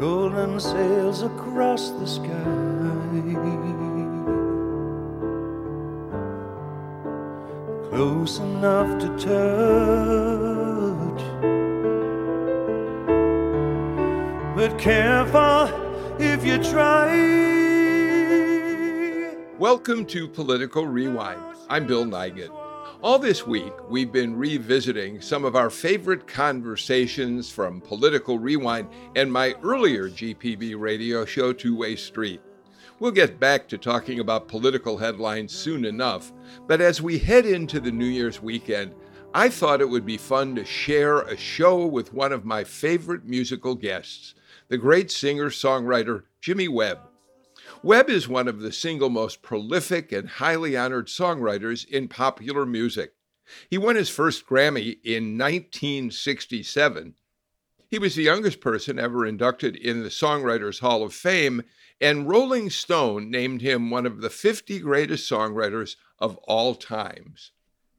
golden sails across the sky, close enough to touch, but careful if you try. Welcome to Political Rewind. I'm Bill Nigut. All this week, we've been revisiting some of our favorite conversations from Political Rewind and my earlier GPB radio show, Two Way Street. We'll get back to talking about political headlines soon enough, but as we head into the New Year's weekend, I thought it would be fun to share a show with one of my favorite musical guests, the great singer songwriter Jimmy Webb. Webb is one of the single most prolific and highly honored songwriters in popular music. He won his first Grammy in 1967. He was the youngest person ever inducted in the Songwriters Hall of Fame, and Rolling Stone named him one of the 50 greatest songwriters of all times.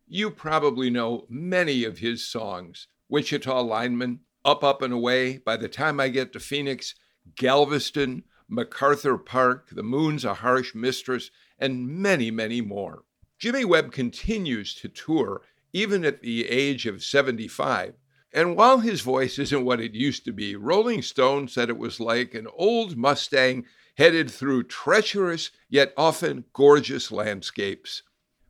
You probably know many of his songs Wichita Lineman, Up, Up, and Away, By the Time I Get to Phoenix, Galveston, MacArthur Park, The Moon's a Harsh Mistress, and many, many more. Jimmy Webb continues to tour even at the age of 75. And while his voice isn't what it used to be, Rolling Stone said it was like an old Mustang headed through treacherous yet often gorgeous landscapes.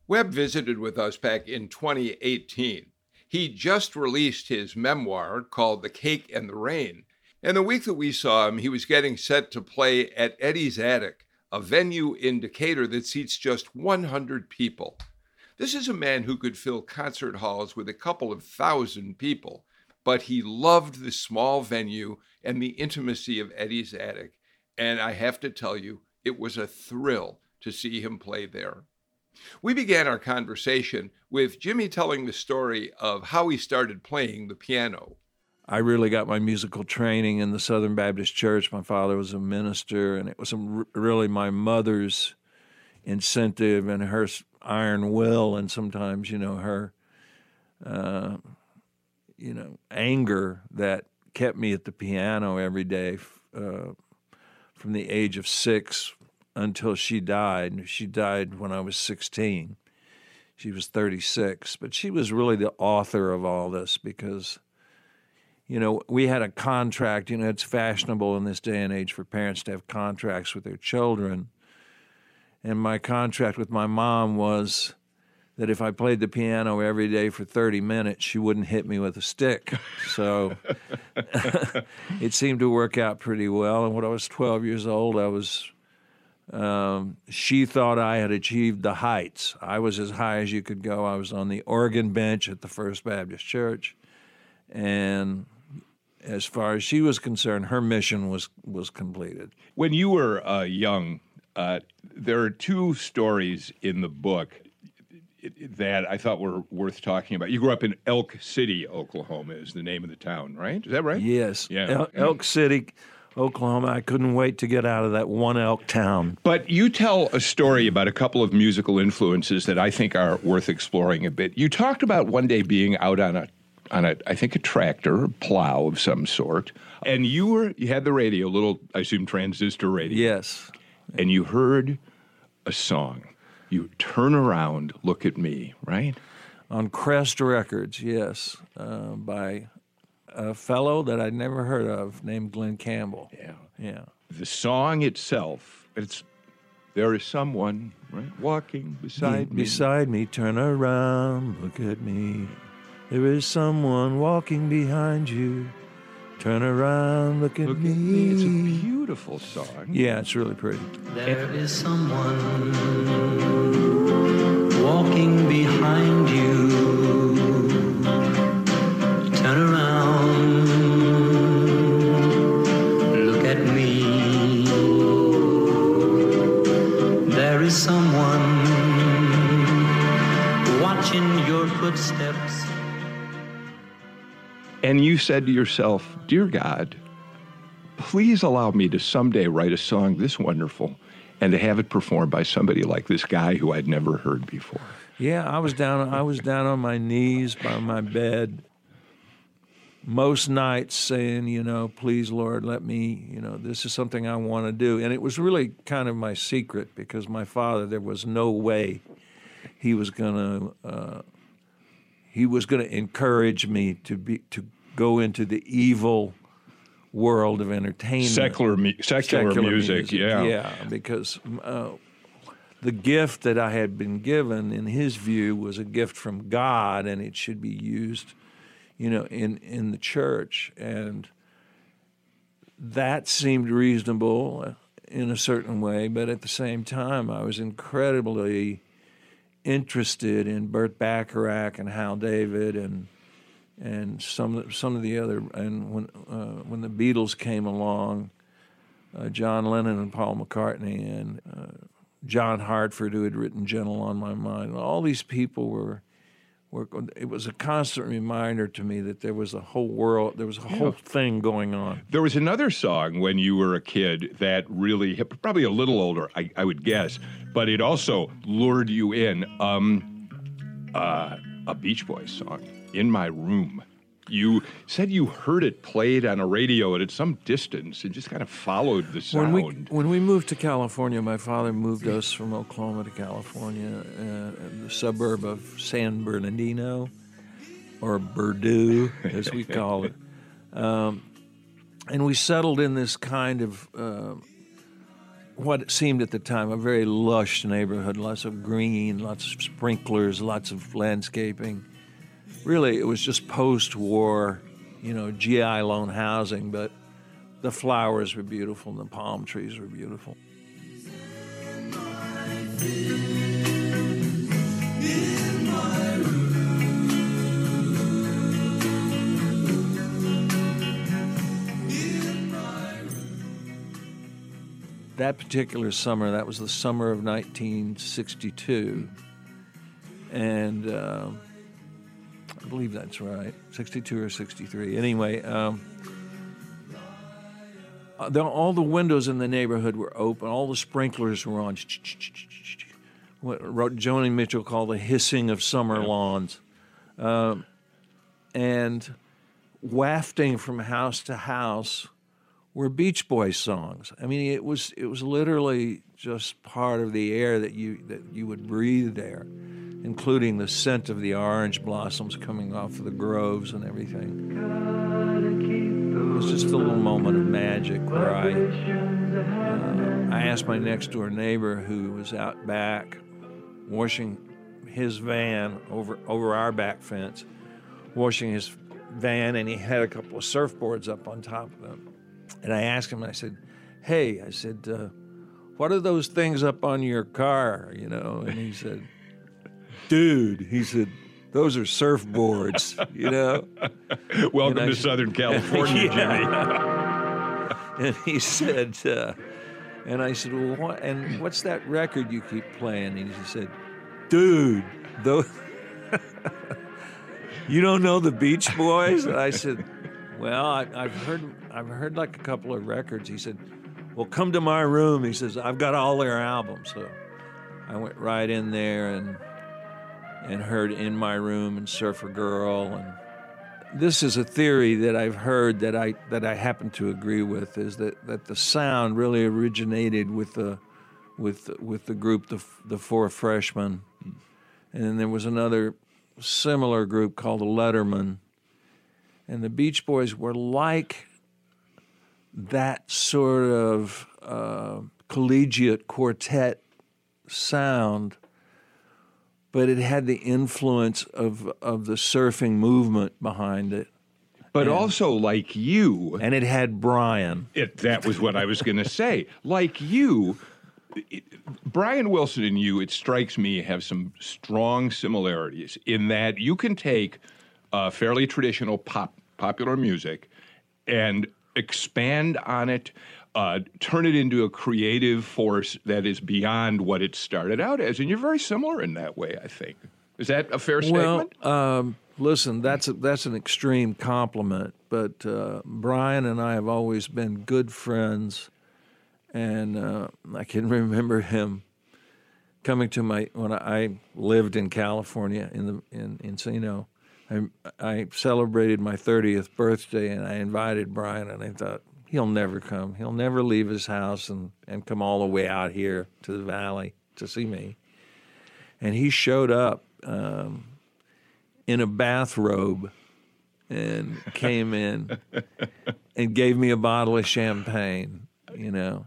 Webb visited with us back in 2018. He just released his memoir called The Cake and the Rain, and the week that we saw him, he was getting set to play at Eddie's Attic, a venue in Decatur that seats just 100 people. This is a man who could fill concert halls with a couple of thousand people, but he loved the small venue and the intimacy of Eddie's Attic. And I have to tell you, it was a thrill to see him play there. We began our conversation with Jimmy telling the story of how he started playing the piano. I really got my musical training in the Southern Baptist Church. My father was a minister, and it was really my mother's incentive and her iron will, and sometimes, you know, her, uh, you know, anger that kept me at the piano every day uh, from the age of six until she died. She died when I was 16. She was 36, but she was really the author of all this because you know, we had a contract. You know, it's fashionable in this day and age for parents to have contracts with their children. And my contract with my mom was that if I played the piano every day for 30 minutes, she wouldn't hit me with a stick. So it seemed to work out pretty well. And when I was 12 years old, I was. Um, she thought I had achieved the heights. I was as high as you could go. I was on the organ bench at the First Baptist Church, and as far as she was concerned, her mission was was completed. When you were uh, young, uh, there are two stories in the book that I thought were worth talking about. You grew up in Elk City, Oklahoma, is the name of the town, right? Is that right? Yes. Yeah. El- Elk City. Oklahoma. I couldn't wait to get out of that one elk town. But you tell a story about a couple of musical influences that I think are worth exploring a bit. You talked about one day being out on a on a I think a tractor, a plow of some sort, and you were you had the radio, little I assume transistor radio. Yes. And you heard a song. You turn around, look at me, right? On Crest Records, yes, uh, by a fellow that I'd never heard of named Glen Campbell. Yeah. Yeah. The song itself, it's there is someone right walking beside me. Beside me, turn around, look at me. There is someone walking behind you. Turn around, look at Look me. at me. It's a beautiful song. Yeah, it's really pretty. There is someone said to yourself, Dear God, please allow me to someday write a song this wonderful and to have it performed by somebody like this guy who I'd never heard before. Yeah, I was down. I was down on my knees by my bed most nights, saying, you know, please, Lord, let me. You know, this is something I want to do, and it was really kind of my secret because my father. There was no way he was gonna. Uh, he was going to encourage me to be to go into the evil world of entertainment, Secular, mu- secular, music, yeah. yeah, because uh, the gift that I had been given, in his view, was a gift from God, and it should be used, you know, in in the church, and that seemed reasonable in a certain way, but at the same time, I was incredibly interested in Burt Bacharach and Hal David and and some some of the other and when uh, when the Beatles came along, uh, John Lennon and Paul McCartney and uh, John Hartford who had written "Gentle on My Mind," all these people were. Were, it was a constant reminder to me that there was a whole world, there was a whole thing going on. There was another song when you were a kid that really hit, probably a little older, I, I would guess, but it also lured you in. Um, uh, a Beach Boys song, In My Room. You said you heard it played on a radio and at some distance and just kind of followed the When sound. we when we moved to California, my father moved us from Oklahoma to California, uh, the suburb of San Bernardino, or Berdoo, as we call it, um, and we settled in this kind of uh, what seemed at the time a very lush neighborhood, lots of green, lots of sprinklers, lots of landscaping. Really, it was just post-war, you know, GI loan housing, but the flowers were beautiful and the palm trees were beautiful. That particular summer, that was the summer of 1962, and uh, I believe that's right, 62 or 63. Anyway, um, uh, the, all the windows in the neighborhood were open. All the sprinklers were on. What wrote Joni Mitchell called the hissing of summer lawns, um, and wafting from house to house were Beach Boys songs. I mean, it was it was literally just part of the air that you that you would breathe there, including the scent of the orange blossoms coming off of the groves and everything. It was just a little moment of magic where I uh, I asked my next door neighbor who was out back washing his van over over our back fence, washing his van, and he had a couple of surfboards up on top of them. And I asked him, I said, "Hey," I said, uh, "What are those things up on your car?" You know, and he said, "Dude," he said, "Those are surfboards." You know. Welcome I to Southern California, Jimmy. and he said, uh, and I said, well, what, and what's that record you keep playing? And he said, dude, those, you don't know the Beach Boys? And I said, well, I, I've heard, I've heard like a couple of records. He said, well, come to my room. He says, I've got all their albums. So I went right in there and, and heard In My Room and Surfer Girl. And this is a theory that I've heard that I that I happen to agree with is that, that the sound really originated with the with with the group the the Four Freshmen, and then there was another similar group called the Lettermen, and the Beach Boys were like that sort of uh, collegiate quartet sound but it had the influence of of the surfing movement behind it, But also, like you, and it had Brian. It, that was what I was going to say. Like you, it, Brian Wilson and you, it strikes me, have some strong similarities in that you can take uh, fairly traditional pop popular music and expand on it. Uh, turn it into a creative force that is beyond what it started out as, and you're very similar in that way. I think is that a fair Well, statement? um, listen, that's a, that's an extreme compliment, but uh, Brian and I have always been good friends, and uh, I can remember him coming to my when I lived in California in the in Encino. I, I celebrated my 30th birthday, and I invited Brian, and I thought he'll never come. He'll never leave his house and, and come all the way out here to the valley to see me. And he showed up um, in a bathrobe and came in and gave me a bottle of champagne. You know,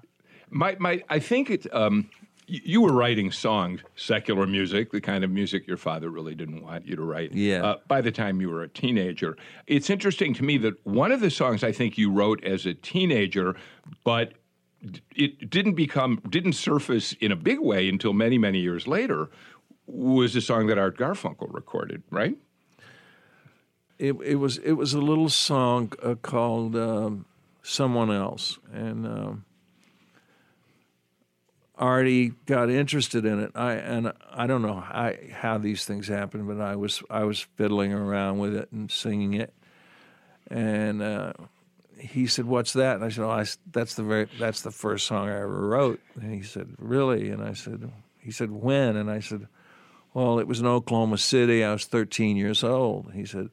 my my I think it. Um, you were writing songs, secular music, the kind of music your father really didn't want you to write. Yeah. Uh, by the time you were a teenager, it's interesting to me that one of the songs I think you wrote as a teenager, but it didn't become didn't surface in a big way until many many years later, was a song that Art Garfunkel recorded, right? it, it was it was a little song uh, called um, "Someone Else," and um, Artie got interested in it. I and I don't know how, how these things happen, but I was I was fiddling around with it and singing it, and uh, he said, "What's that?" And I said, "Oh, I, that's the very that's the first song I ever wrote." And he said, "Really?" And I said, "He said when?" And I said, "Well, it was in Oklahoma City. I was 13 years old." He said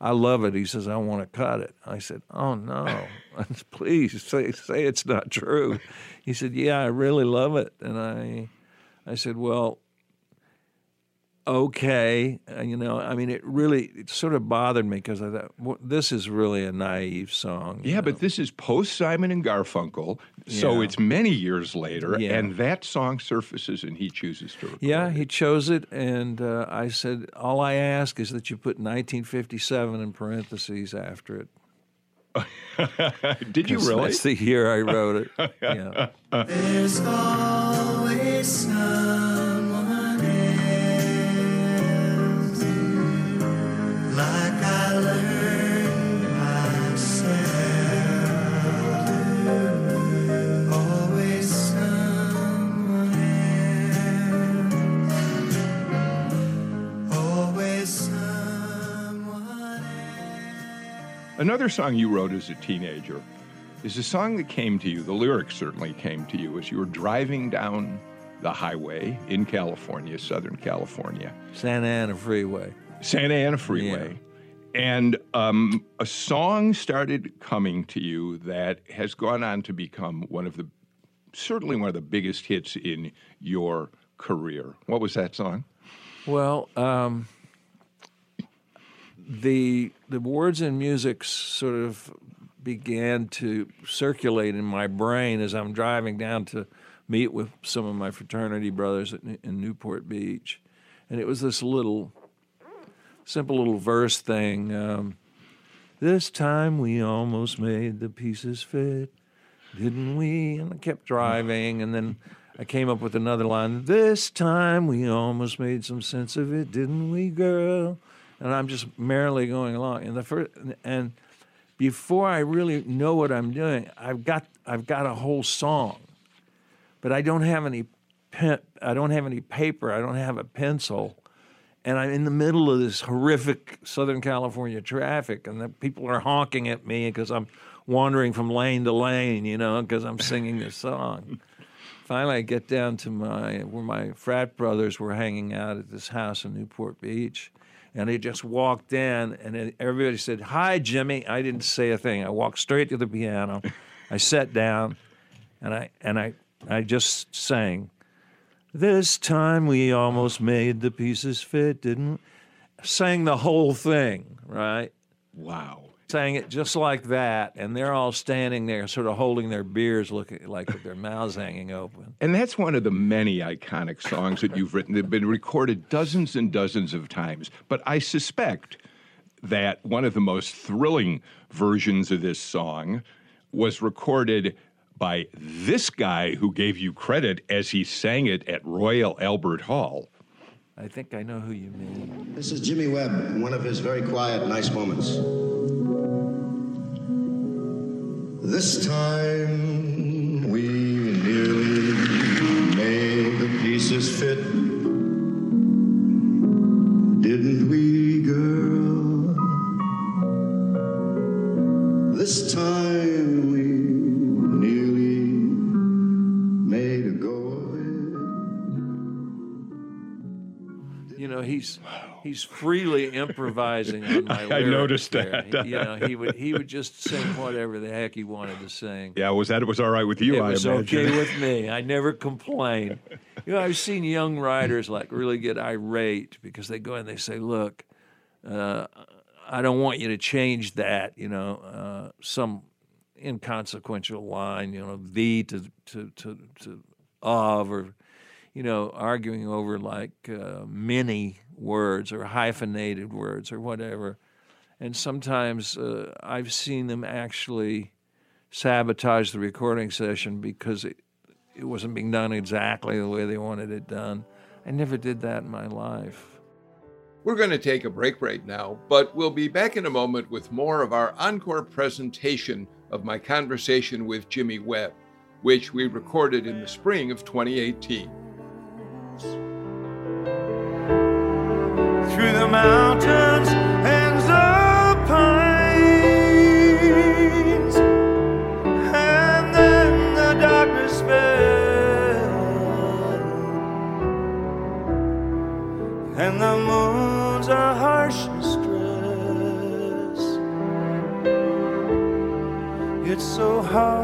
I love it. He says, I want to cut it. I said, Oh no, please say say it's not true. He said, Yeah, I really love it. And I I said, Well, okay. Uh, you know, I mean, it really it sort of bothered me because I thought well, this is really a naive song. Yeah, know? but this is post Simon and Garfunkel, so Yeah. it's many years later, Yeah. and that song surfaces, and he chooses to Yeah, it. he chose it, and uh, I said, all I ask is that you put 1957 in parentheses after it. Did you really? That's the year I wrote it. yeah. There's always someone Another song you wrote as a teenager is a song that came to you, the lyrics certainly came to you as you were driving down the highway in California, Southern California, Santa Ana Freeway. Santa Ana Freeway. Yeah. And um, a song started coming to you that has gone on to become one of the, certainly one of the biggest hits in your career. What was that song? Well, um, the the words and music sort of began to circulate in my brain as I'm driving down to meet with some of my fraternity brothers in Newport Beach, and it was this little simple little verse thing. Um, this time we almost made the pieces fit, didn't we? And I kept driving, and then I came up with another line. This time we almost made some sense of it, didn't we, girl? And I'm just merrily going along. And the first, and before I really know what I'm doing, I've got I've got a whole song, but I don't have any pen. I don't have any paper. I don't have a pencil and I'm in the middle of this horrific Southern California traffic, and the people are honking at me because I'm wandering from lane to lane, you know, because I'm singing this song. Finally, I get down to my where my frat brothers were hanging out at this house in Newport Beach, and they just walked in, and everybody said, "Hi, Jimmy." I didn't say a thing. I walked straight to the piano. I sat down, and I and I I just sang. This time we almost made the pieces fit, didn't? Sang the whole thing, right? Wow. Sang it just like that, and they're all standing there, sort of holding their beers, looking like with their mouths hanging open. And that's one of the many iconic songs that you've written. They've been recorded dozens and dozens of times. But I suspect that one of the most thrilling versions of this song was recorded by this guy who gave you credit as he sang it at Royal Albert Hall. I think I know who you mean. This is Jimmy Webb one of his very quiet, nice moments. This time we nearly made the pieces fit. He's he's freely improvising on my I lyrics noticed that. He- you know, he would he would just sing whatever the heck he wanted to sing. Yeah, was that it was all right with you? it I was imagine. okay with me. I never complained. You know, I've seen young writers like really get irate because they go and they say, "Look, uh, I don't want you to change that." You know, uh, some inconsequential line. You know, thee to to to, to of or you know, arguing over like uh, many words or hyphenated words or whatever. And sometimes uh, I've seen them actually sabotage the recording session because it, it wasn't being done exactly the way they wanted it done. I never did that in my life. We're going to take a break right now, but we'll be back in a moment with more of our encore presentation of my conversation with Jimmy Webb, which we recorded in the spring of 2018. Through the mountains and the pines, and then the darkness fell, and the moon's a harsh mistress. It's so hard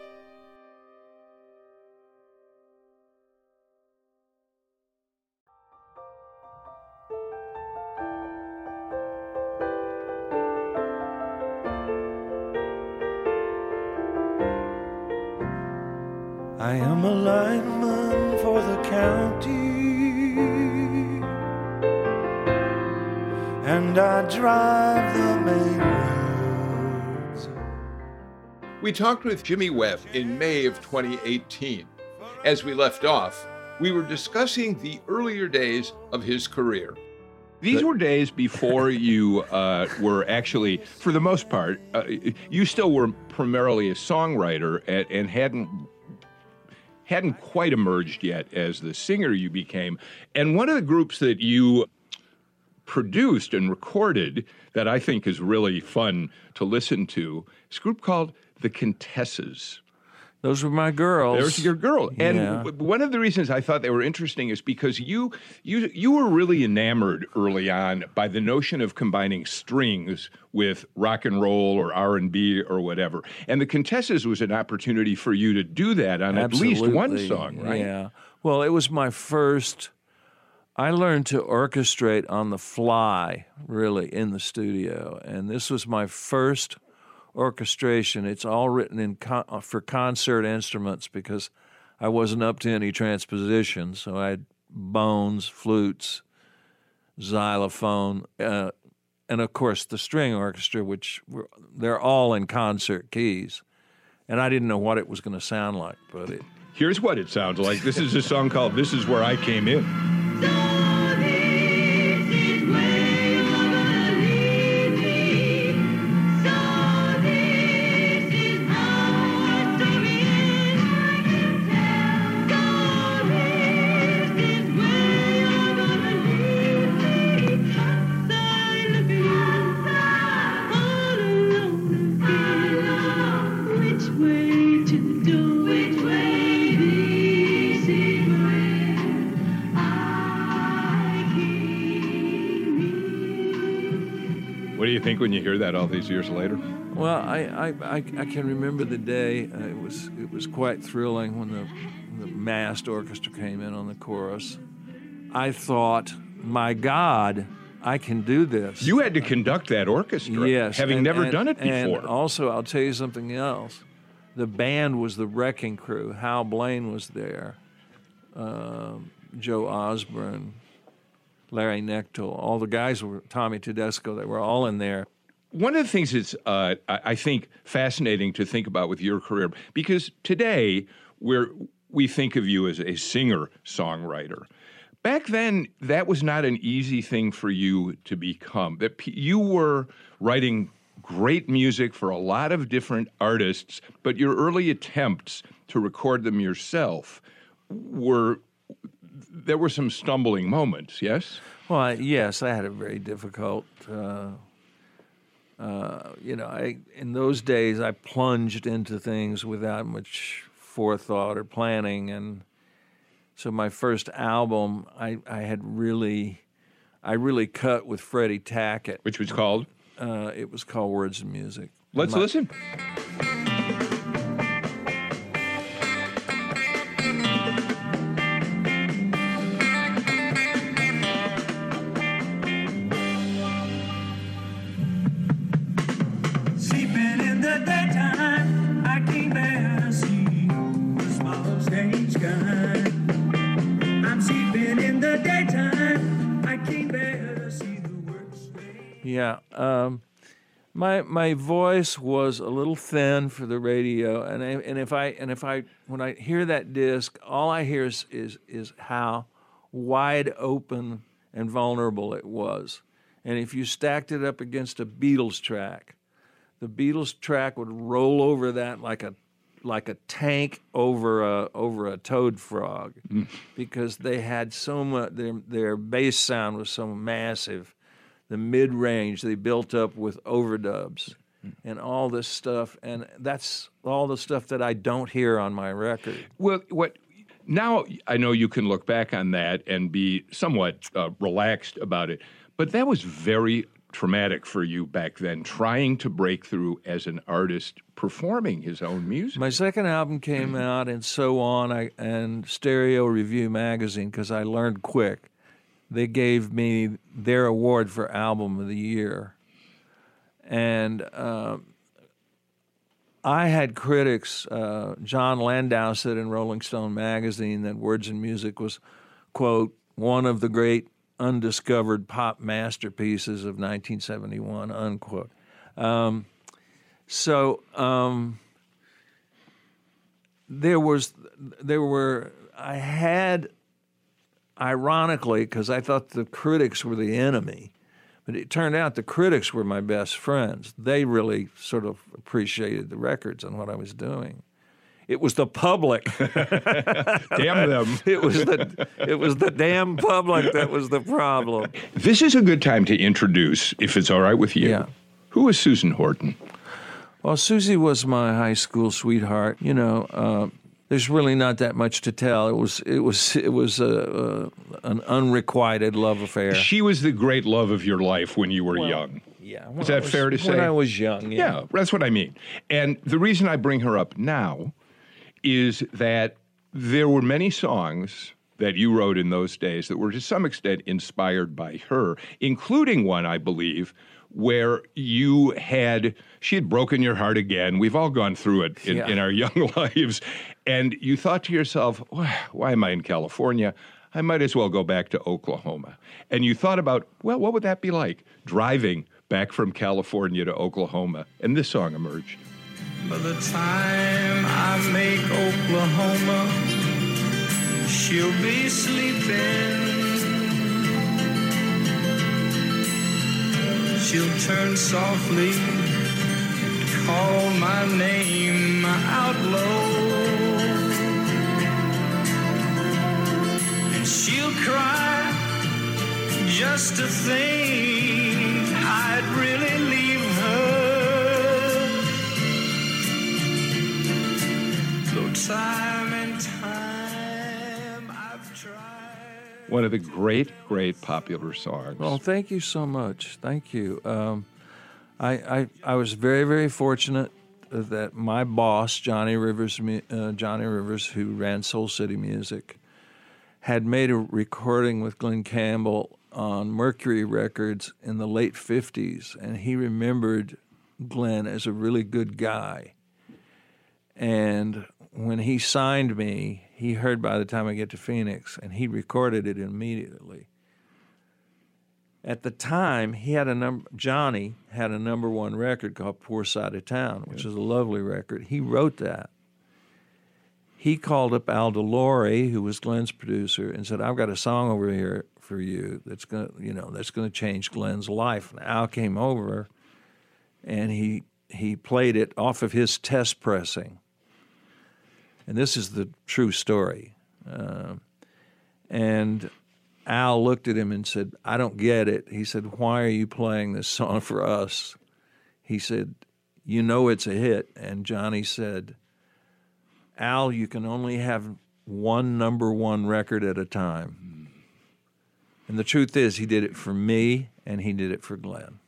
I am a lineman for the county, and I drive the main roads. We talked with Jimmy Webb in May of 2018. As we left off, we were discussing the earlier days of his career. These were days before you uh, were actually, for the most part, uh, you still were primarily a songwriter and, and hadn't hadn't quite emerged yet as the singer you became. And one of the groups that you produced and recorded that I think is really fun to listen to is a group called the Contessas. Those were my girls. There's your girl, and Yeah. w- one of the reasons I thought they were interesting is because you you you were really enamored early on by the notion of combining strings with rock and roll or R and B or whatever. And the Contessas was an opportunity for you to do that on at least one song, right? Yeah. Well, it was my first. I learned to orchestrate on the fly, really, in the studio, and this was my first orchestration. It's all written in con- uh, for concert instruments because I wasn't up to any transposition, so I had bones, flutes, xylophone, uh, and of course the string orchestra, which were, they're all in concert keys. And I didn't know what it was going to sound like, but it Here's what it sounds like. This is a song called "This Is Where I Came In." When you hear that all these years later? Well, I, I, I, I can remember the day. Uh, it was it was quite thrilling when the, the massed orchestra came in on the chorus. I thought, my God, I can do this. You had to conduct that orchestra, yes, having and- never and- done it And before. also, I'll tell you something else. The band was the Wrecking Crew. Hal Blaine was there. Um, Joe Osborn. Larry Knechtel, all the guys were Tommy Tedesco. They were all in there. One of the things that's uh, I think fascinating to think about with your career because today we're we think of you as a singer songwriter. Back then, that was not an easy thing for you to become. That you were writing great music for a lot of different artists, but your early attempts to record them yourself were there were some stumbling moments. Yes. Well, I, yes, I had a very difficult. Uh, uh, you know, I in those days I plunged into things without much forethought or planning, and so my first album, I, I had really, I really cut with Freddie Tackett. Which was called. Uh, it was called Words and Music. Let's My- listen. Um, my my voice was a little thin for the radio, and I, and if I and if I when I hear that disc, all I hear is is, is how wide open and vulnerable it was. And if you stacked it up against a Beatles track, the Beatles track would roll over that like a like a tank over a over a toad frog because they had so much their their bass sound was so massive the mid range they built up with overdubs and all this stuff and that's all the stuff that I don't hear on my record Well, what now I know you can look back on that and be somewhat uh, relaxed about it, but that was very traumatic for you back then, trying to break through as an artist performing his own music. My second album came out, and so on, I, and Stereo Review magazine, because I learned quick. They gave me their award for album of the year, and um, I had critics. Uh, Jon Landau said in Rolling Stone magazine that Words and Music was, quote, one of the great undiscovered pop masterpieces of 1971, unquote. Um, so. Um, there was there were I had ironically because I thought the critics were the enemy but it turned out the critics were my best friends they really sort of appreciated the records and what I was doing it was the public Damn them. it was the it was the damn public that was the problem This is a good time to introduce, if it's all right with you. Yeah. Who is Susan Horton? Well, Susie was my high school sweetheart. You know, uh, there's really not that much to tell. It was it was it was a, a, an unrequited love affair. She was the great love of your life when you were young. Yeah, Is that fair to say? When I was young, yeah. Yeah, that's what I mean. And the reason I bring her up now is that there were many songs that you wrote in those days that were to some extent inspired by her, including one, I believe, where you had, she had broken your heart again. We've all gone through it in, Yeah. in our young lives. And you thought to yourself, "Why- why am I in California? I might as well go back to Oklahoma. And you thought about, well, what would that be like? Driving back from California to Oklahoma. And this song emerged. By the time I make Oklahoma, she'll be sleeping. She'll turn softly, call my name out low. And she'll cry just to think I'd really leave her. Though time and time I've tried. One of the great, great popular songs. Well, thank you so much. Thank you. Um, I, I I was very very fortunate that my boss Johnny Rivers uh, Johnny Rivers who ran Soul City Music had made a recording with Glen Campbell on Mercury Records in the late 50s and he remembered Glen as a really good guy. And when he signed me, he heard by the time I get to Phoenix and he recorded it immediately. At the time, he had a number. Johnny had a number one record called "Poor Side of Town," which is a lovely record. He wrote that. He called up Al De Lory, who was Glen's producer, and said, "I've got a song over here for you that's gonna, you know, that's gonna change Glen's life." And Al came over, and he he played it off of his test pressing. And this is the true story. Um, and Al looked at him and said, I don't get it. He said, Why are you playing this song for us? He said, You know it's a hit. And Johnny said, Al, you can only have one number one record at a time. And the truth is, he did it for me and he did it for Glen.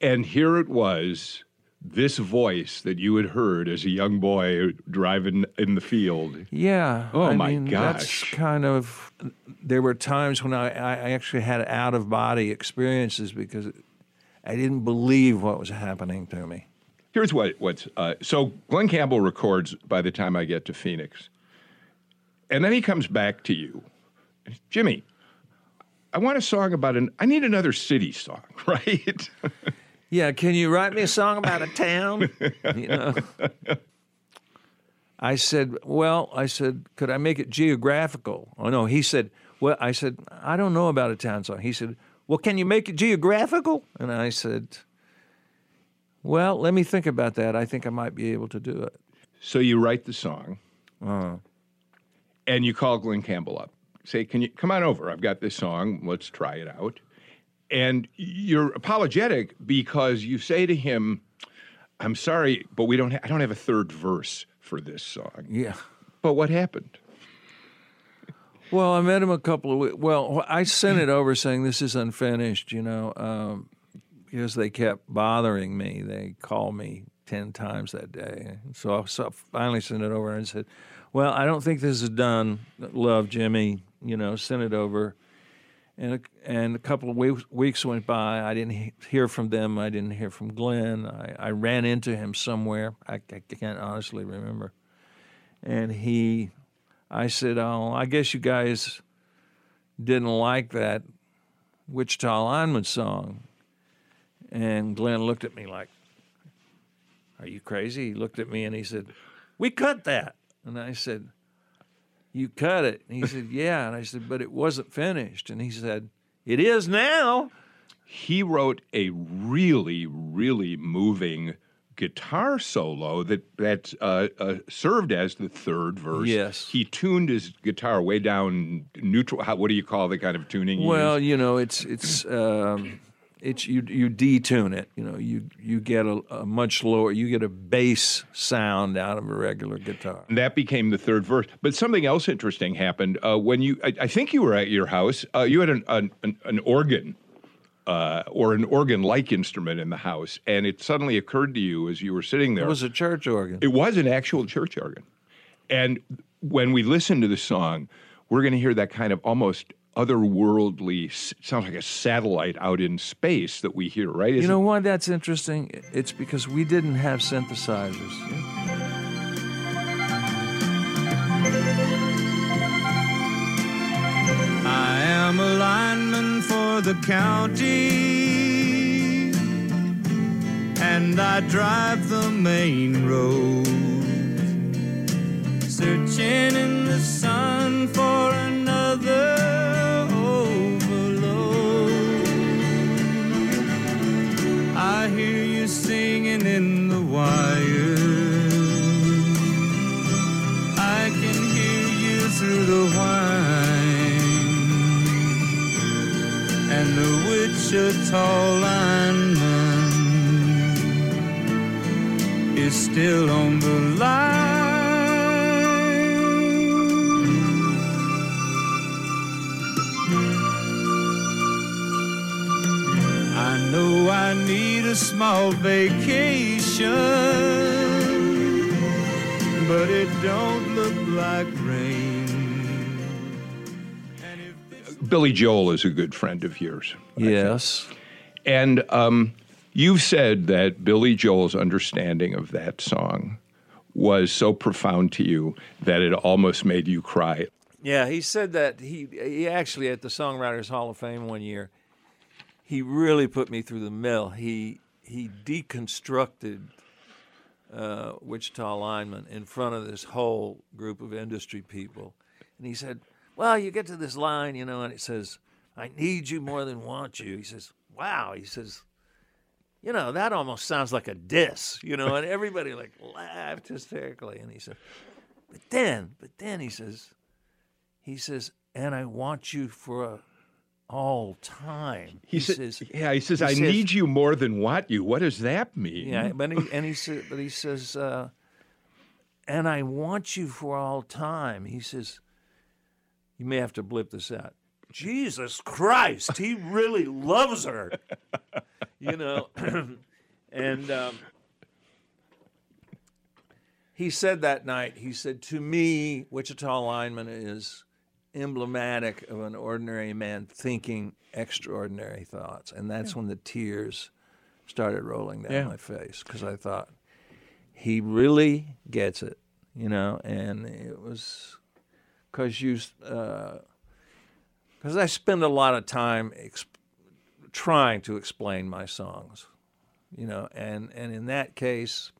And here it was, this voice that you had heard as a young boy driving in the field. Yeah. Oh, I my mean, That's kind of. There were times when I, I actually had out of body experiences because I didn't believe what was happening to me. Here's what what's uh, so Glen Campbell records by the time I get to Phoenix, and then he comes back to you, Jimmy. I want a song about an. I need another city song, right? Yeah, can you write me a song about a town? you know. I said, well, I said, could I make it geographical? Oh no, he said, well, I said, I don't know about a town song. He said, well, can you make it geographical? And I said, well, let me think about that. I think I might be able to do it. so you write the song, Uh, and you call Glen Campbell up. Say, can you come on over? I've got this song. Let's try it out. And you're apologetic because you say to him, "I'm sorry, but we don't. Ha- I don't have a third verse for this song." yeah. But what happened? Well, I met him a couple of weeks. Well, I sent it over saying this is unfinished, you know, um, because they kept bothering me. They called me 10 times that day. So I so I finally sent it over and said, Well, I don't think this is done. Love, Jimmy. You know, send it over. And a, and a couple of weeks, weeks went by. I didn't he- hear from them. I didn't hear from Glen. I, I ran into him somewhere. I, I can't honestly remember. And he I said, "Oh, I guess you guys didn't like that Wichita lineman song." And Glen looked at me like, "Are you crazy?" He looked at me and he said, "We cut that." And I said, "You cut it?" And he said, "Yeah." And I said, "But it wasn't finished." And he said, "It is now." he wrote a really, really moving guitar solo that that uh, uh, served as the third verse. Yes. he tuned his guitar way down neutral. How, what do you call the kind of tuning? Well, you know, it's it's um, it's you you detune it. You know, you you get a, a much lower. You get a bass sound out of a regular guitar. And that became the third verse. But something else interesting happened uh, when you. I, I think you were at your house. Uh, you had an an, an, an organ. Uh, or an organ-like instrument in the house, and it suddenly occurred to you as you were sitting there. It was a church organ. It was an actual church organ. And when we listen to the song, we're going to hear that kind of almost otherworldly, sounds like a satellite out in space that we hear, right? You Isn't- know why that's interesting? It's because we didn't have synthesizers. I am a lineman for the county, and I drive the main road, searching in the sun for another Billy Joel is a good friend of yours. Yes. And um, you've said that Billy Joel's understanding of that song was so profound to you that it almost made you cry. Yeah, he said that he he actually at the Songwriters Hall of Fame one year. he really put me through the mill. He he deconstructed uh, Wichita lineman in front of this whole group of industry people, and he said, "Well, you get to this line, you know, and it says, "I need you more than want you." He says, "Wow," he says. You know that almost sounds like a diss, you know, and everybody like laughed hysterically. And he said, "But then, but then," he says, he says, "And I want you for a all time." He, says, "Yeah." He says, "I says- need you more than want you." What does that mean? Yeah, but he, and he said, but he says, uh, and I want you for all time. He says, you may have to blip this out. Jesus Christ, he really loves her, you know, and um, he said that night. He said to me, Wichita lineman is emblematic of an ordinary man thinking extraordinary thoughts, and that's when the tears started rolling down Yeah. my face because I thought he really gets it, you know, and it was because you because uh, I spend a lot of time exp- trying to explain my songs, you know, and and in that case,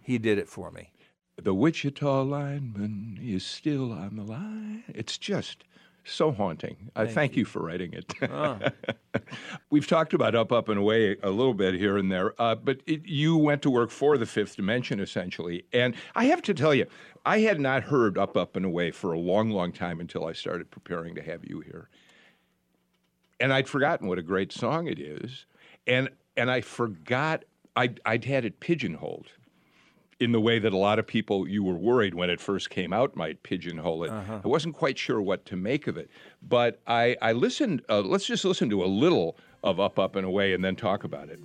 he did it for me. The Wichita lineman is still on the line. It's just so haunting. I thank, you. for writing it. We've talked about Up, Up, and Away a little bit here and there, uh, but it, you went to work for the Fifth Dimension essentially. And I have to tell you, I had not heard Up, Up, and Away for a long, long time until I started preparing to have you here. And I'd forgotten what a great song it is. And, and I forgot, I'd, I'd had it pigeonholed in the way that a lot of people you were worried when it first came out might pigeonhole it. I wasn't quite sure what to make of it, but I, I listened. Uh, let's just listen to a little of Up, Up and Away, and then talk about it.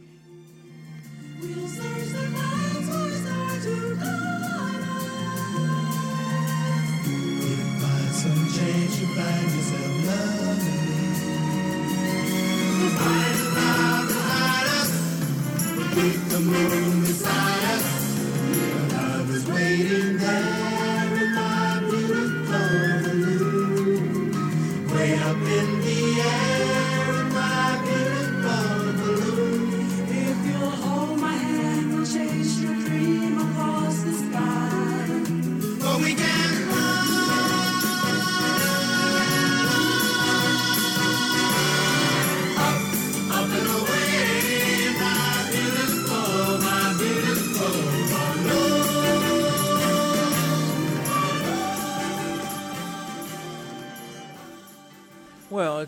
We'll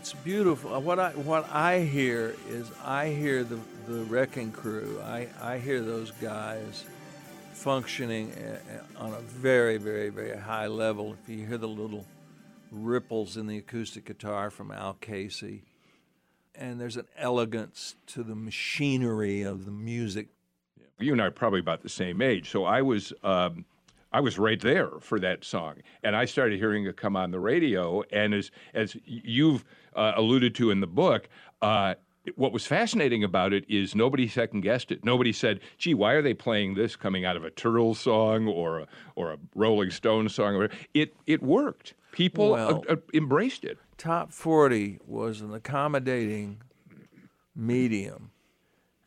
It's beautiful. Uh, What I what I hear is I hear the the wrecking crew. I I hear those guys functioning a- a- on a very very very high level. If you hear the little ripples in the acoustic guitar from Al Casey, and there's an elegance to the machinery of the music. You and I are probably about the same age, so I was. Um, I was right there for that song, and I started hearing it come on the radio. And as as you've uh, alluded to in the book, uh, what was fascinating about it is nobody second guessed it. Nobody said, "Gee, why are they playing this coming out of a Turtles song or a, or a Rolling Stones song?" It it worked. People Well- uh, uh, embraced it. Top 40 was an accommodating medium,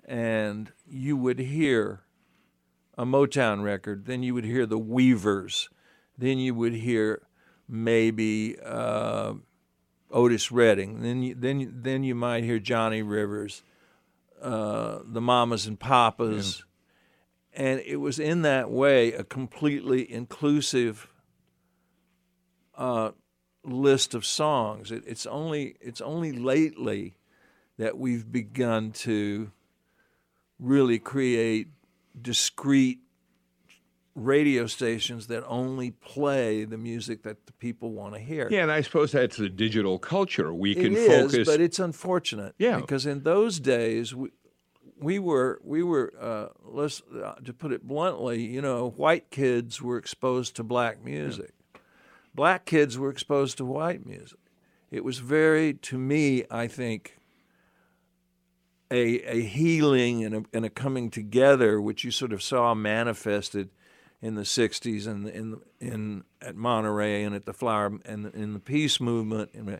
and you would hear a Motown record, then you would hear the Weavers, then you would hear maybe uh, Otis Redding, then you, then then you might hear Johnny Rivers, uh, the Mamas and Papas, and it was in that way a completely inclusive uh, list of songs. It, it's only it's only lately that we've begun to really create discrete radio stations that only play the music that the people want to hear. Yeah, and I suppose that's the digital culture. We It can is, focus. but it's unfortunate. Yeah. because in those days we, we were we were uh, let's uh, to put it bluntly, you know, white kids were exposed to black music, black kids were exposed to white music. It was very, to me, I think, a a healing and a, and a coming together, which you sort of saw manifested in the '60s and in in at Monterey and at the Flower and in the peace movement. And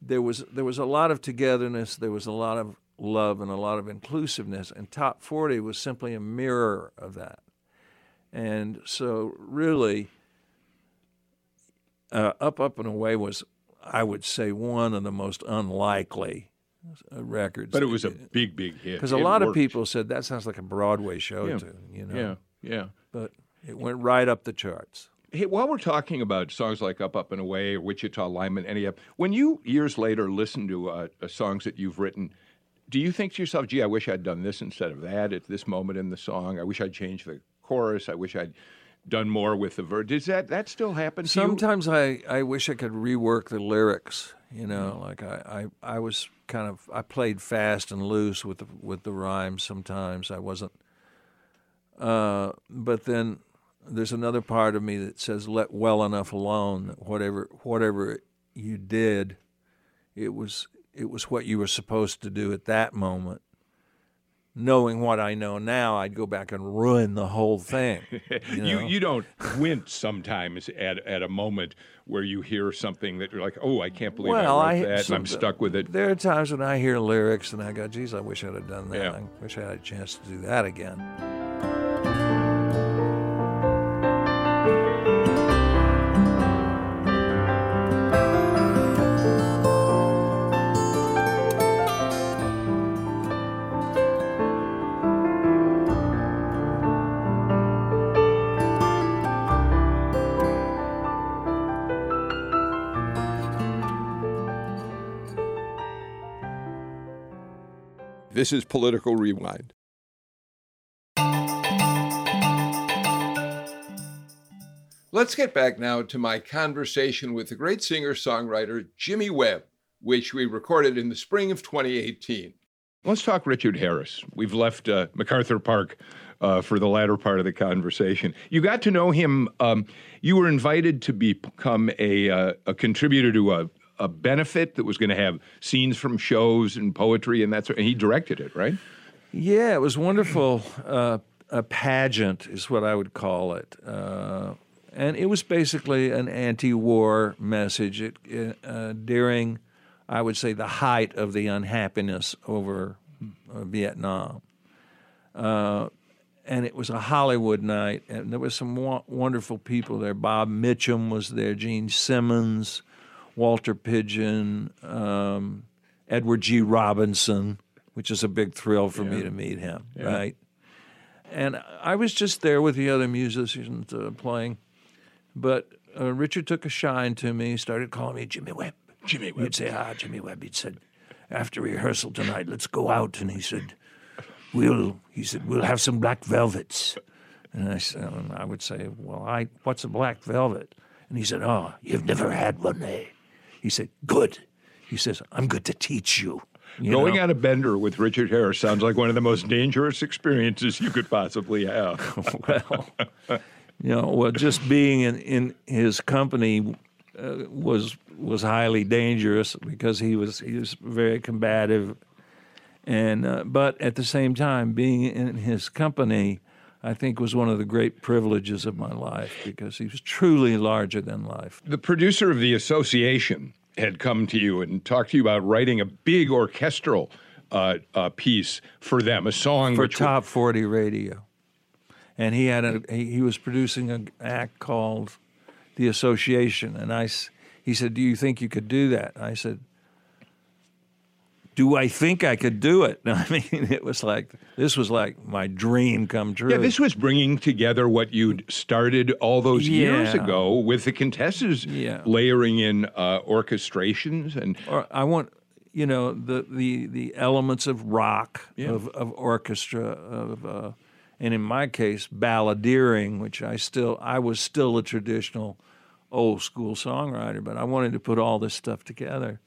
there was there was a lot of togetherness, there was a lot of love and a lot of inclusiveness, and Top 40 was simply a mirror of that. And so, really, uh, Up, Up and Away was, I would say, one of the most unlikely records. But it was a big, big hit. because a It lot of people said that sounds like a Broadway show Yeah. tune, you know. Yeah, yeah. But it went right up the charts. Hey, while we're talking about songs like Up, Up and Away or Wichita Lineman, any up, when you years later listen to uh, uh, songs that you've written, do you think to yourself, gee, I wish I'd done this instead of that at this moment in the song? I wish I'd changed the chorus. I wish I'd done more with the verse. Does that, that still happen to you? Sometimes I, I wish I could rework the lyrics. You Mm. know, like I, I, I was kind of I played fast and loose with the with the rhymes. Sometimes I wasn't. Uh, but then there's another part of me that says, "Let well enough alone. Whatever whatever you did, it was it was what you were supposed to do at that moment." Knowing what I know now, I'd go back and ruin the whole thing. You, know? you don't wince sometimes at, at a moment where you hear something that you're like, oh, I can't believe Well, I I- wrote that and I'm stuck with it. There are times when I hear lyrics and I go, geez, I wish I'd have done that. Yeah. I wish I had a chance to do that again. This is Political Rewind. Let's get back now to my conversation with the great singer songwriter Jimmy Webb, which we recorded in the spring of 2018. Let's talk Richard Harris. We've left uh, MacArthur Park uh, for the latter part of the conversation. You got to know him. Um, you were invited to become a, uh, a contributor to a, a benefit that was going to have scenes from shows and poetry, and that's and he directed it, right? Yeah, it was wonderful. Uh, a pageant is what I would call it. Uh, and it was basically an anti war message it, uh, during, I would say, the height of the unhappiness over uh, Vietnam. Uh, and it was a Hollywood night, and there was some wonderful people there. Bob Mitchum was there, Jean Simmons, Walter Pidgeon, um, Edward G. Robinson, which is a big thrill for me to meet him, right? And I was just there with the other musicians uh, playing, but uh, Richard took a shine to me, started calling me Jimmy Webb. Jimmy Webb. He'd say, "Ah, Jimmy Webb." He'd said, "After rehearsal tonight, let's go out." And he said, "We'll," he said, "we'll have some black velvets." And I said, and I would say, "Well, I what's a black velvet?" And he said, "Oh, you've never had one, eh?" He said, "Good." He says, "I'm good to teach you." You Going know? on a bender with Richard Harris sounds like one of the most dangerous experiences you could possibly have. well, you know, well, just being in, in his company uh, was was highly dangerous because he was he was very combative, and uh, but at the same time, being in his company, I think was one of the great privileges of my life because he was truly larger than life. the producer of the association had come to you and talked to you about writing a big orchestral uh, uh, piece for them, a song for top 40 radio. And he had a he, he was producing an act called The Association and I he said, "Do you think you could do that?" I said, "Do I think I could do it?" I mean, it was like this was like my dream come true. Yeah, this was bringing together what you'd started all those years ago with the Contessa's Yeah. layering in uh, orchestrations and or I want you know the the the elements of rock Yeah. of of orchestra of uh, and in my case balladeering which I still I was still a traditional old school songwriter but I wanted to put all this stuff together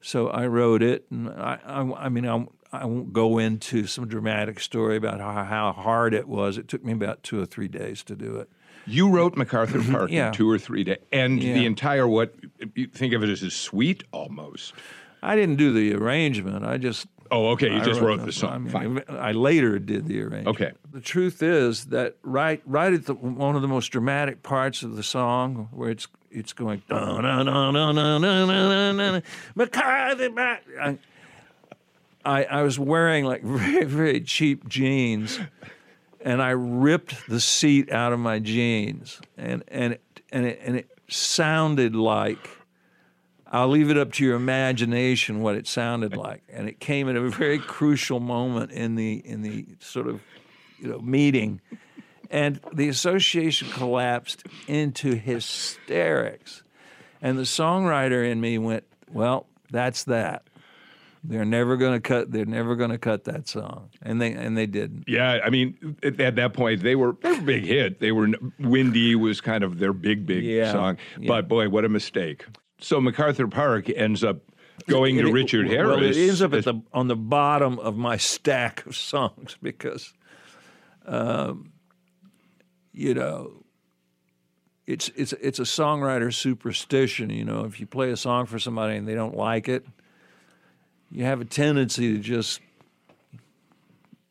so I wrote it and I I, I mean I, I won't go into some dramatic story about how, how hard it was it took me about two or three days to do it you wrote MacArthur Park Yeah. in two or three days, and Yeah. the entire what you think of it as a suite almost. I didn't do the arrangement I just Oh, okay, you I just wrote the song. I, mean, Fine. I later did the arrangement. Okay. The truth is that right, right at the, one of the most dramatic parts of the song, where it's it's going dun, dun, dun, dun, dun, dun, dun, dun, McCarthy. I, I I was wearing like very very cheap jeans, and I ripped the seat out of my jeans, and and and it, and it sounded like. I'll leave it up to your imagination what it sounded like, and it came at a very crucial moment in the in the sort of you know meeting, and the association collapsed into hysterics, and the songwriter in me went, "Well, that's that. They're never going to cut. They're never going to cut that song," and they and they didn't. Yeah, I mean, at, at that point, they were they were a big hit. They were "Windy" was kind of their big, big Yeah, song. yeah. But boy, what a mistake! So MacArthur Park ends up going And to it- Richard Harris. Well, it ends up at the on the bottom of my stack of songs because, um, you know, it's it's it's a songwriter superstition. You know, if you play a song for somebody and they don't like it, you have a tendency to just,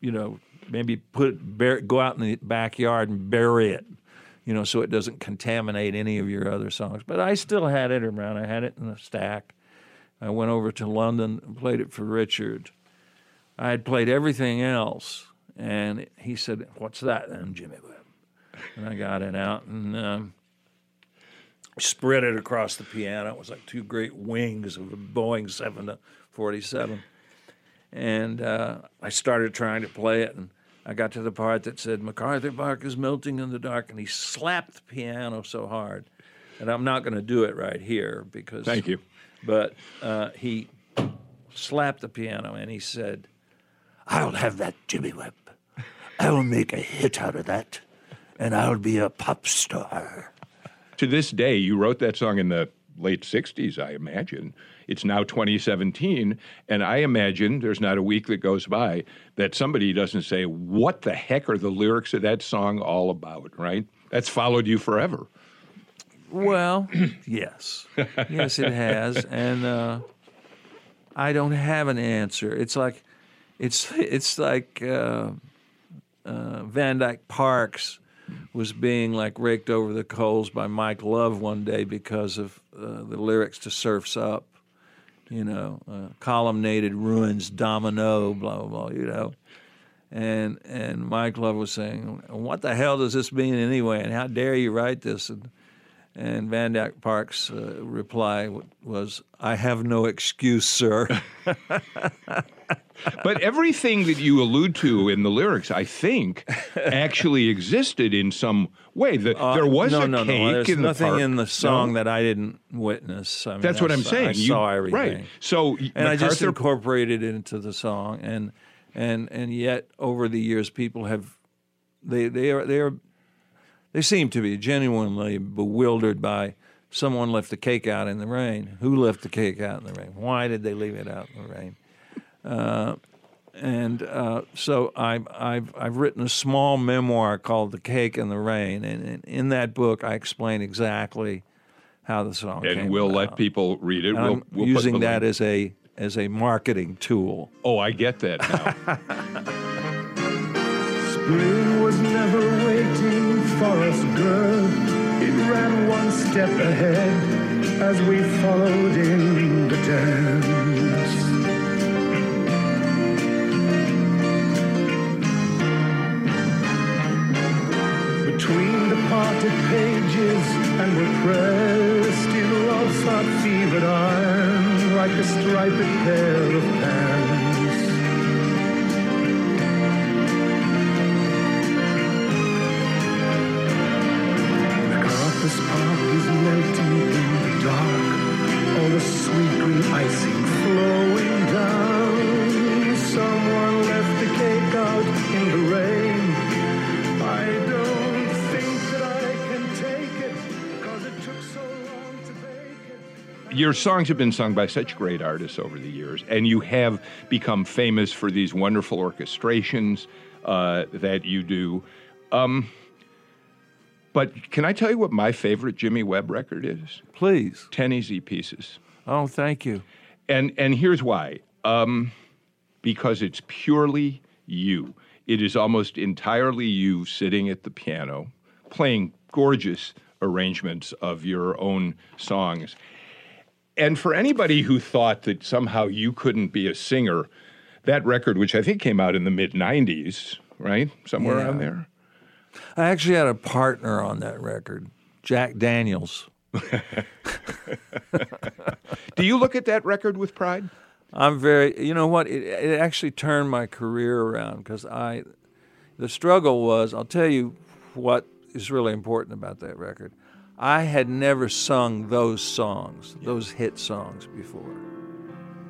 you know, maybe put go out in the backyard and bury it. You know, so it doesn't contaminate any of your other songs. But I still had it around. I had it in a stack. I went over to London and played it for Richard. I had played everything else, and he said, "What's that?" then, Jimmy and I got it out and um, spread it across the piano. It was like two great wings of a Boeing 747. and uh, I started trying to play it, and I got to the part that said, "MacArthur Park is melting in the dark," and he slapped the piano so hard, and I'm not going to do it right here because Thank you. but uh, he slapped the piano and he said, I'll have that, Jimmy Webb. I'll make a hit out of that, and I'll be a pop star. to this day, you wrote that song in the late 60s, I imagine. It's now 2017, and I imagine there's not a week that goes by that somebody doesn't say, What the heck are the lyrics of that song all about, right? That's followed you forever. Well, yes. Yes, it has. And uh, I don't have an answer. It's like, it's, it's like uh, uh, Van Dyke Parks was being like raked over the coals by Mike Love one day because of uh, the lyrics to Surf's Up. You know, uh, columnated ruins, domino, blah, blah, blah, you know. And and Mike Love was saying, "What the hell does this mean anyway? And how dare you write this?" And and Van Dyke Parks' uh, reply was, "I have no excuse, sir." But everything that you allude to in the lyrics, I think, actually existed in some way. The, there was Uh, no, a no, cake no. There's in nothing the park. in the song No? that I didn't witness. I mean, That's what I I'm saw- saying. I You- saw everything, Right. So and I just incorporated it into the song, and and and yet over the years, people have they they are they are they seem to be genuinely bewildered by someone left the cake out in the rain. Who left the cake out in the rain? Why did they leave it out in the rain? Uh, and uh, so I've, I've I've written a small memoir called "The Cake and the Rain," and, and in that book I explain exactly how the song came and we'll let people read it. We'll, we'll using that link. as a as a marketing tool. Oh, I get that now. Spring was never waiting for us, girl. It ran one step ahead as we followed in the dance. Between the parted pages and were pressed in love's hot fevered iron like a striped pair of pants. Your songs have been sung by such great artists over the years, and you have become famous for these wonderful orchestrations uh, that you do. Um, but can I tell you what my favorite Jimmy Webb record is? Please. Ten Easy Pieces. Oh, thank you. And and here's why. Um, because it's purely you. It is almost entirely you sitting at the piano, playing gorgeous arrangements of your own songs. And for anybody who thought that somehow you couldn't be a singer, that record, which I think came out in the mid 90s, right? Somewhere Yeah. around there. I actually had a partner on that record, Jack Daniels. Do you look at that record with pride? I'm very, you know what? It, it actually turned my career around because I, the struggle was, I'll tell you what is really important about that record. I had never sung those songs, those hit songs before.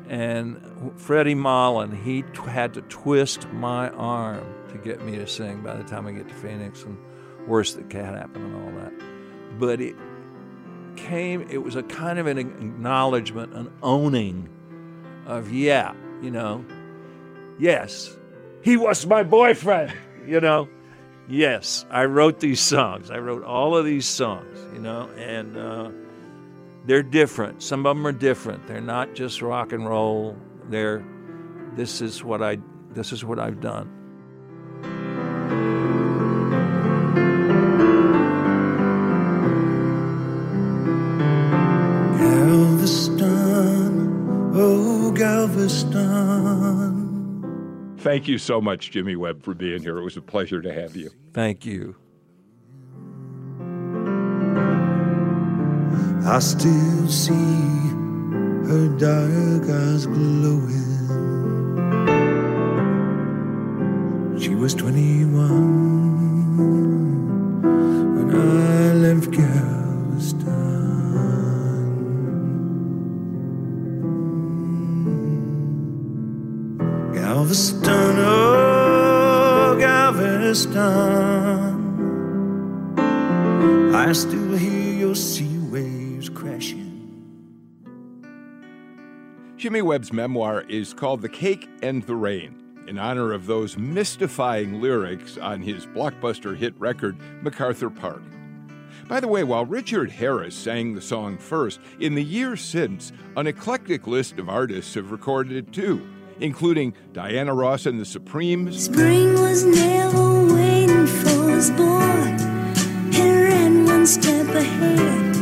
And Freddie Mollin, he t- had to twist my arm to get me to sing by the time I get to Phoenix and Worse That Can Happen and all that. But it came, it was a kind of an acknowledgement, an owning of yeah, you know, yes, he was my boyfriend, you know. Yes, I wrote these songs. I wrote all of these songs, you know, and uh, they're different. Some of them are different. They're not just rock and roll. They're this is what I this is what I've done. Thank you so much, Jimmy Webb, for being here. It was a pleasure to have you. Thank you. I still see her dark eyes glowing. She was 21 when I left Galveston. Galveston. I still hear your sea waves crashing. Jimmy Webb's memoir is called The Cake and the Rain, in honor of those mystifying lyrics on his blockbuster hit record, MacArthur Park. By the way, while Richard Harris sang the song first, in the years since, an eclectic list of artists have recorded it too, including Diana Ross and the Supremes, Spring was never waiting for us, boy. It ran one step ahead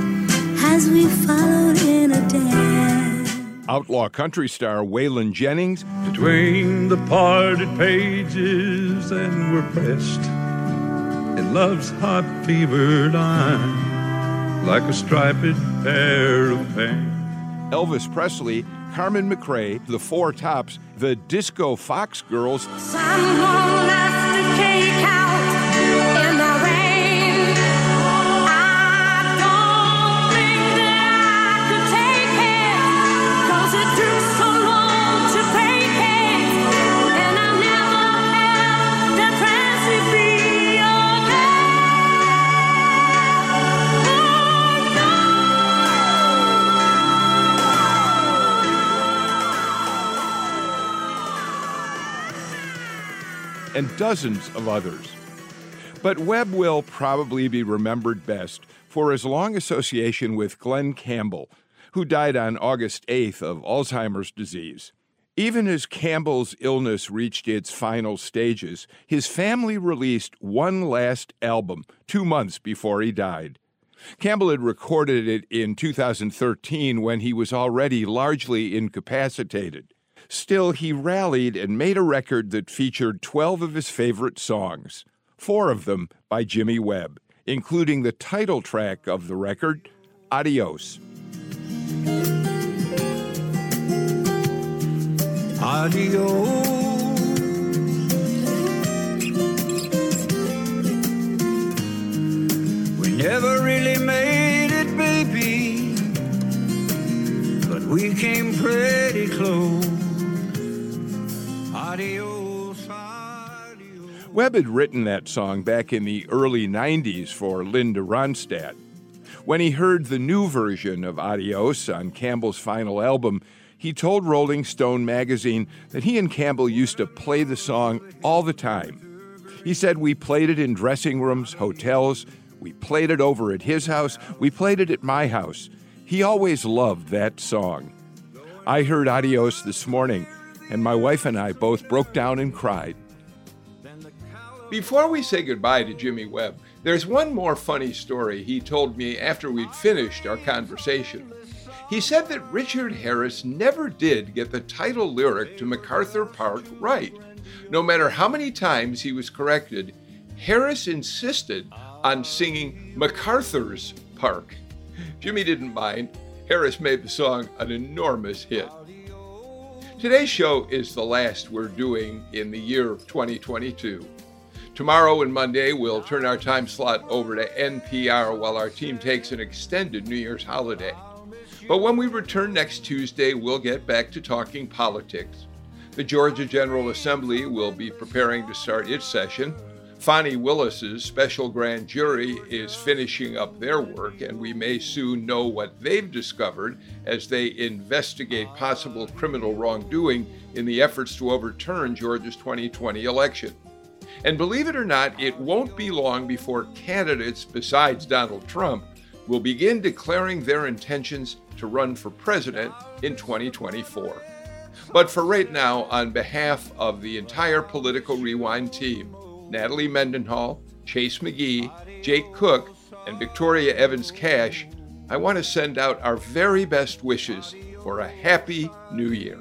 as we followed in a dance. outlaw country star Waylon Jennings, Between the parted pages and we're pressed in love's hot fevered line like a striped pair of pants. Elvis Presley, Carmen McRae, The Four Tops, the Disco Fox Girls, Someone left the cake out and dozens of others. But Webb will probably be remembered best for his long association with Glen Campbell, who died on August 8th of Alzheimer's disease. Even as Campbell's illness reached its final stages, his family released one last album two months before he died. Campbell had recorded it in 2013 when he was already largely incapacitated. Still, he rallied and made a record that featured 12 of his favorite songs, four of them by Jimmy Webb, including the title track of the record, Adios. Adios. We never really made it, baby, but we came pretty close. Adios, adios. Webb had written that song back in the early 90s for Linda Ronstadt. When he heard the new version of Adios on Campbell's final album, he told Rolling Stone magazine that he and Campbell used to play the song all the time. He said, We played it in dressing rooms, hotels, we played it over at his house, we played it at my house. He always loved that song. I heard Adios this morning, and my wife and I both broke down and cried. Before we say goodbye to Jimmy Webb, There's one more funny story he told me after we'd finished our conversation. He said that Richard Harris never did get the title lyric to MacArthur Park right. No matter how many times he was corrected, Harris insisted on singing MacArthur's Park. Jimmy didn't mind. Harris made the song an enormous hit. Today's show is the last we're doing in the year of 2022. Tomorrow and Monday, we'll turn our time slot over to NPR while our team takes an extended New Year's holiday. But when we return next Tuesday, we'll get back to talking politics. The Georgia General Assembly will be preparing to start its session. Fani Willis's special grand jury is finishing up their work, and we may soon know what they've discovered as they investigate possible criminal wrongdoing in the efforts to overturn Georgia's 2020 election. And believe it or not, it won't be long before candidates besides Donald Trump will begin declaring their intentions to run for president in 2024. But for right now, on behalf of the entire Political Rewind team, Natalie Mendenhall, Chase McGee, Jake Cook, and Victoria Evans Cash, I want to send out our very best wishes for a happy new year.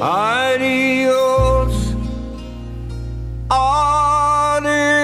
Adios. Adios.